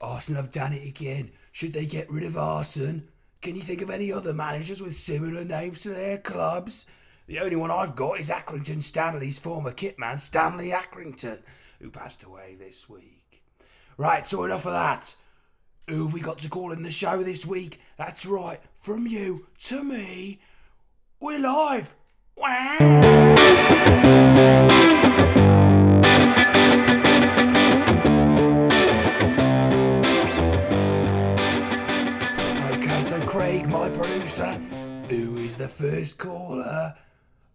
Arsenal have done it again. Should they get rid of Arsène? Can you think of any other managers with similar names to their clubs? The only one I've got is Accrington Stanley's former kitman, Stanley Accrington, who passed away this week. Right, so enough of that. Who have we got to call in the show this week? That's right, from you to me, we're live. Okay, so Craig, my producer, who is the first caller?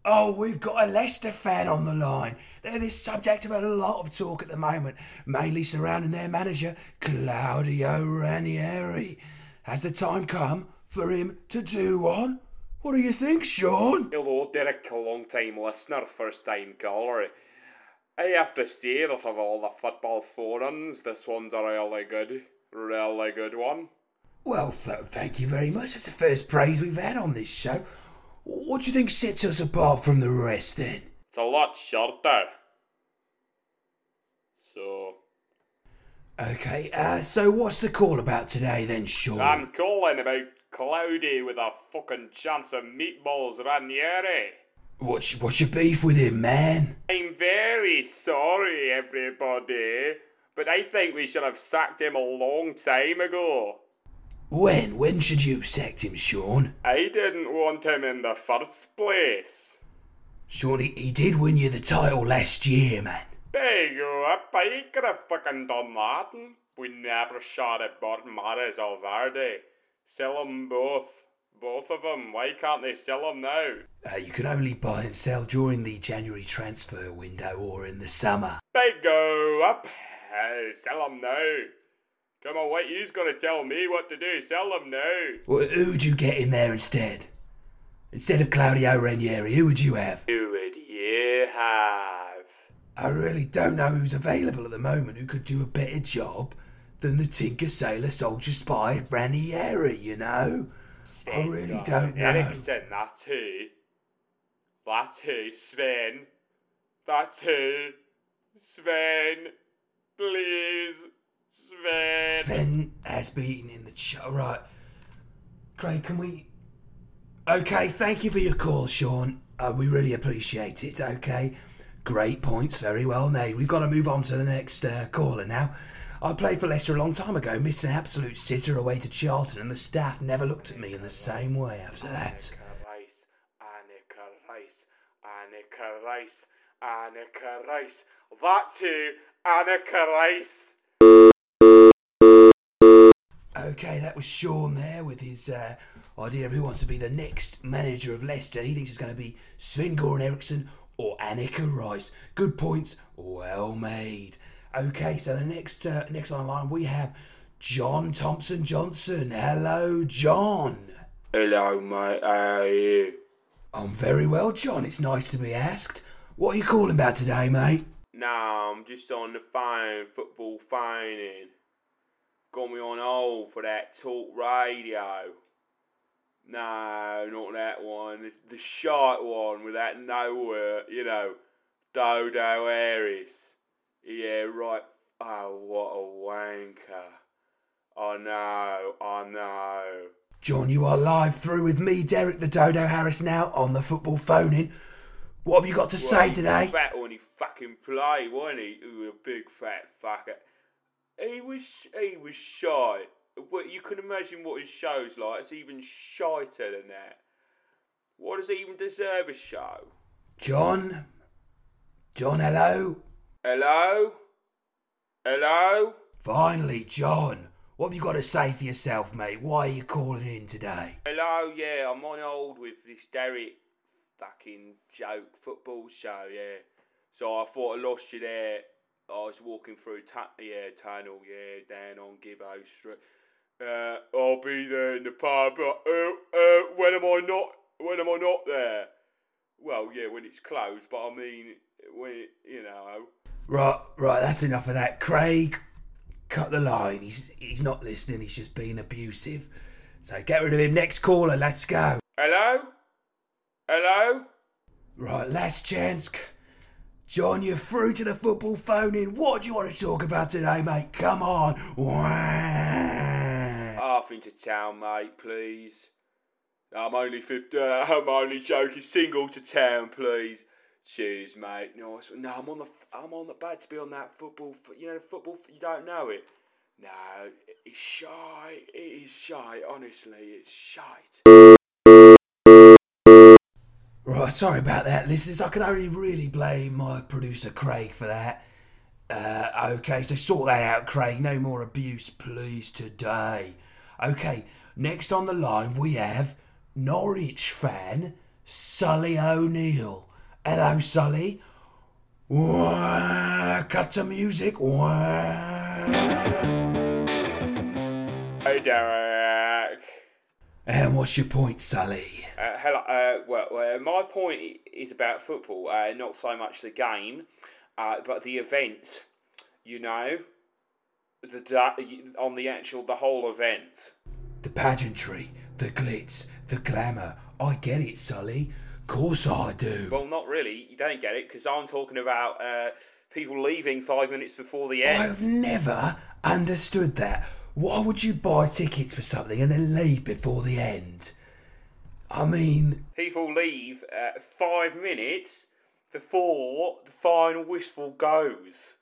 Oh, we've got a Leicester fan on the line. They're the subject of a lot of talk at the moment, mainly surrounding their manager, Claudio Ranieri. Has the time come for him to do one? What do you think, Sean? Hello, Derek, long time listener, first time caller. I have to say that of all the football forums, this one's a really good, really good one. Well, th- thank you very much. That's the first praise we've had on this show. What do you think sets us apart from the rest then? It's a lot shorter. So, Okay, uh, so what's the call about today then, Sean? I'm calling about Cloudy with a fucking chance of meatballs Ranieri. what's, what's your beef with him, man? I'm very sorry, everybody, but I think we should have sacked him a long time ago. When? When should you have sacked him, Sean? I didn't want him in the first place. Sean, he, he did win you the title last year, man. Big up, I could have fucking done that. We never shot at Bart Mahrez or Valverde. Sell 'em both. Both of 'em. Why can't they sell 'em now? Uh, you can only buy and sell during the January transfer window or in the summer. Big up. Uh, sell 'em now. Come on, what you's gonna tell me what to do? Sell them now. Well, who'd you get in there instead? Instead of Claudio Ranieri, who would you have? Who would you have? I really don't know who's available at the moment who could do a better job than the Tinker Sailor Soldier Spy Ranieri, you know? I really don't know. Eriksson, that's who. That's who. Sven. That's who. Sven. Please. Sven has been in the show. Right. Craig, can we. Okay, thank you for your call, Sean. Uh, we really appreciate it, okay? Great points, very well made. We've got to move on to the next uh, caller now. I played for Leicester a long time ago, missed an absolute sitter away to Charlton, and the staff never looked at me in the same way after that. Anneka Rice. Anneka Rice. Anneka Rice. Anneka Rice. That too. Anneka Rice. Okay, that was Sean there with his uh, idea of who wants to be the next manager of Leicester. He thinks it's going to be Sven Goran Eriksson or Anneka Rice. Good points, well made. Okay, so the next uh, next on the line we have John Thompson Johnson. Hello, John. Hello, mate. How are you? I'm very well, John. It's nice to be asked. What are you calling about today, mate? No, I'm just on the phone, football phoning. Got me on hold for that talk radio. No, not that one. The, the short one with that nowhere, you know, Dodo Harris. Yeah, right. Oh, what a wanker. I know, I know. John, you are live through with me, Derek the Dodo Harris, now on the football phoning. What have you got to Well, say today? Fat when he fucking played, wasn't he? He was a big fat fucker. He was he was shy. But you can imagine what his show's like. It's even shiter than that. What does he even deserve a show? John? John, hello? Hello? Hello? Finally, John. What have you got to say for yourself, mate? Why are you calling in today? Hello, yeah, I'm on hold with this Derek fucking joke football show, yeah. So I thought I lost you there. I was walking through ta- yeah, tunnel, yeah, down on Gibbo Street. Uh, I'll be there in the pub. Uh, uh, when am I not? When am I not there? Well, yeah, when it's closed. But I mean, when it, you know. Right, right, that's enough of that. Craig, cut the line. He's he's not listening, he's just being abusive. So get rid of him. Next caller, let's go. Hello? Hello? Right, last chance. John, you're through to the football phone in. What do you want to talk about today, mate? Come on. Half into town, mate, please. I'm only 50. Uh, I'm only joking. Single to town, please. Cheers, mate. Nice. No, I'm on the. I'm on the bad to be on that football. You know, the football. You don't know it. No, it's shy. It is shy. Honestly, it's shite. Right, sorry about that, listeners. I can only really blame my producer Craig for that. Uh, okay, so sort that out, Craig. No more abuse, please, today. Okay, next on the line we have Norwich fan Sully O'Neill. Hello, Sully. Wah, cut to music. Wah. Hey, Derek. And what's your point, Sally? Uh, hello. Uh, well, uh, my point is about football, uh, not so much the game, uh, but the event. You know, the da- on the actual the whole event. The pageantry, the glitz, the glamour. I get it, Sully. Course I do. Well, not really. You don't get it because I'm talking about uh, people leaving five minutes before the end. I've never understood that. Why would you buy tickets for something and then leave before the end? I mean, People leave uh, five minutes before the final whistle goes.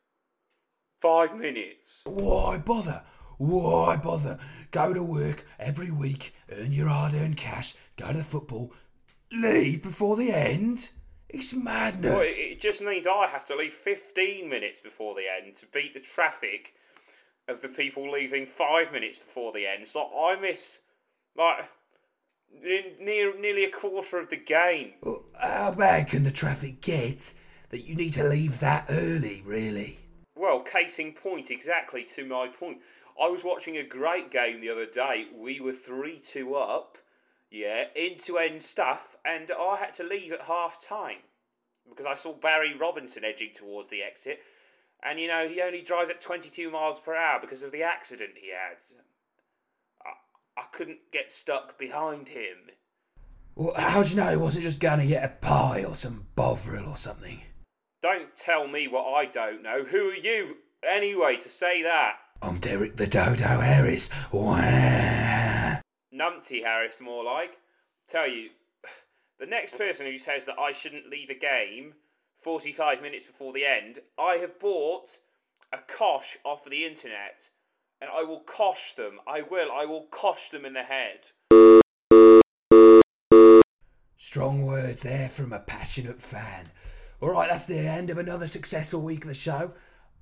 Five minutes. why bother? Why bother? Go to work every week, earn your hard earned cash, go to the football, leave before the end? It's madness. Well, it, it just means I have to leave 15 minutes before the end to beat the traffic of the people leaving five minutes before the end. So I miss, like, near, nearly a quarter of the game. Well, How bad can the traffic get that you need to leave that early, really? Well, case in point, exactly to my point. I was watching a great game the other day. We were 3 2 up, yeah, end to end stuff, and I had to leave at half time because I saw Barry Robinson edging towards the exit. And you know, he only drives at 22 miles per hour because of the accident he had. I, I couldn't get stuck behind him. Well, how'd you know he wasn't just going to get a pie or some bovril or something? Don't tell me what I don't know. Who are you, anyway, to say that? I'm Derek the Dodo Harris. Wah. Numpty Harris, more like. Tell you, the next person who says that I shouldn't leave a game 45 minutes before the end, I have bought a kosh off the internet, and I will kosh them. I will. I will kosh them in the head. Strong words there from a passionate fan. All right, that's the end of another successful week of the show.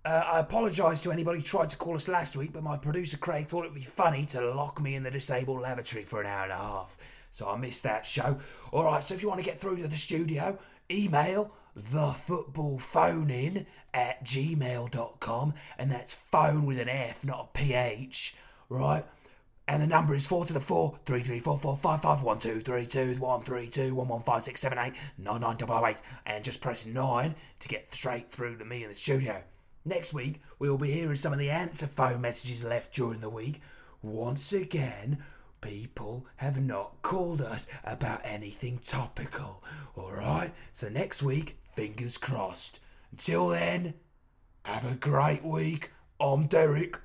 Uh, I apologise to anybody who tried to call us last week, but my producer Craig thought it would be funny to lock me in the disabled lavatory for an hour and a half. So I missed that show. All right, so if you want to get through to the studio, email thefootballphonein at gmail.com, and that's phone with an F, not a PH, right? And the number is 4 to the 4 3344 551232 132 115678 99008 and just press 9 to get straight through to me in the studio. Next week, we will be hearing some of the answer phone messages left during the week. Once again, people have not called us about anything topical. Alright? So next week, fingers crossed. Until then, have a great week. I'm Derek.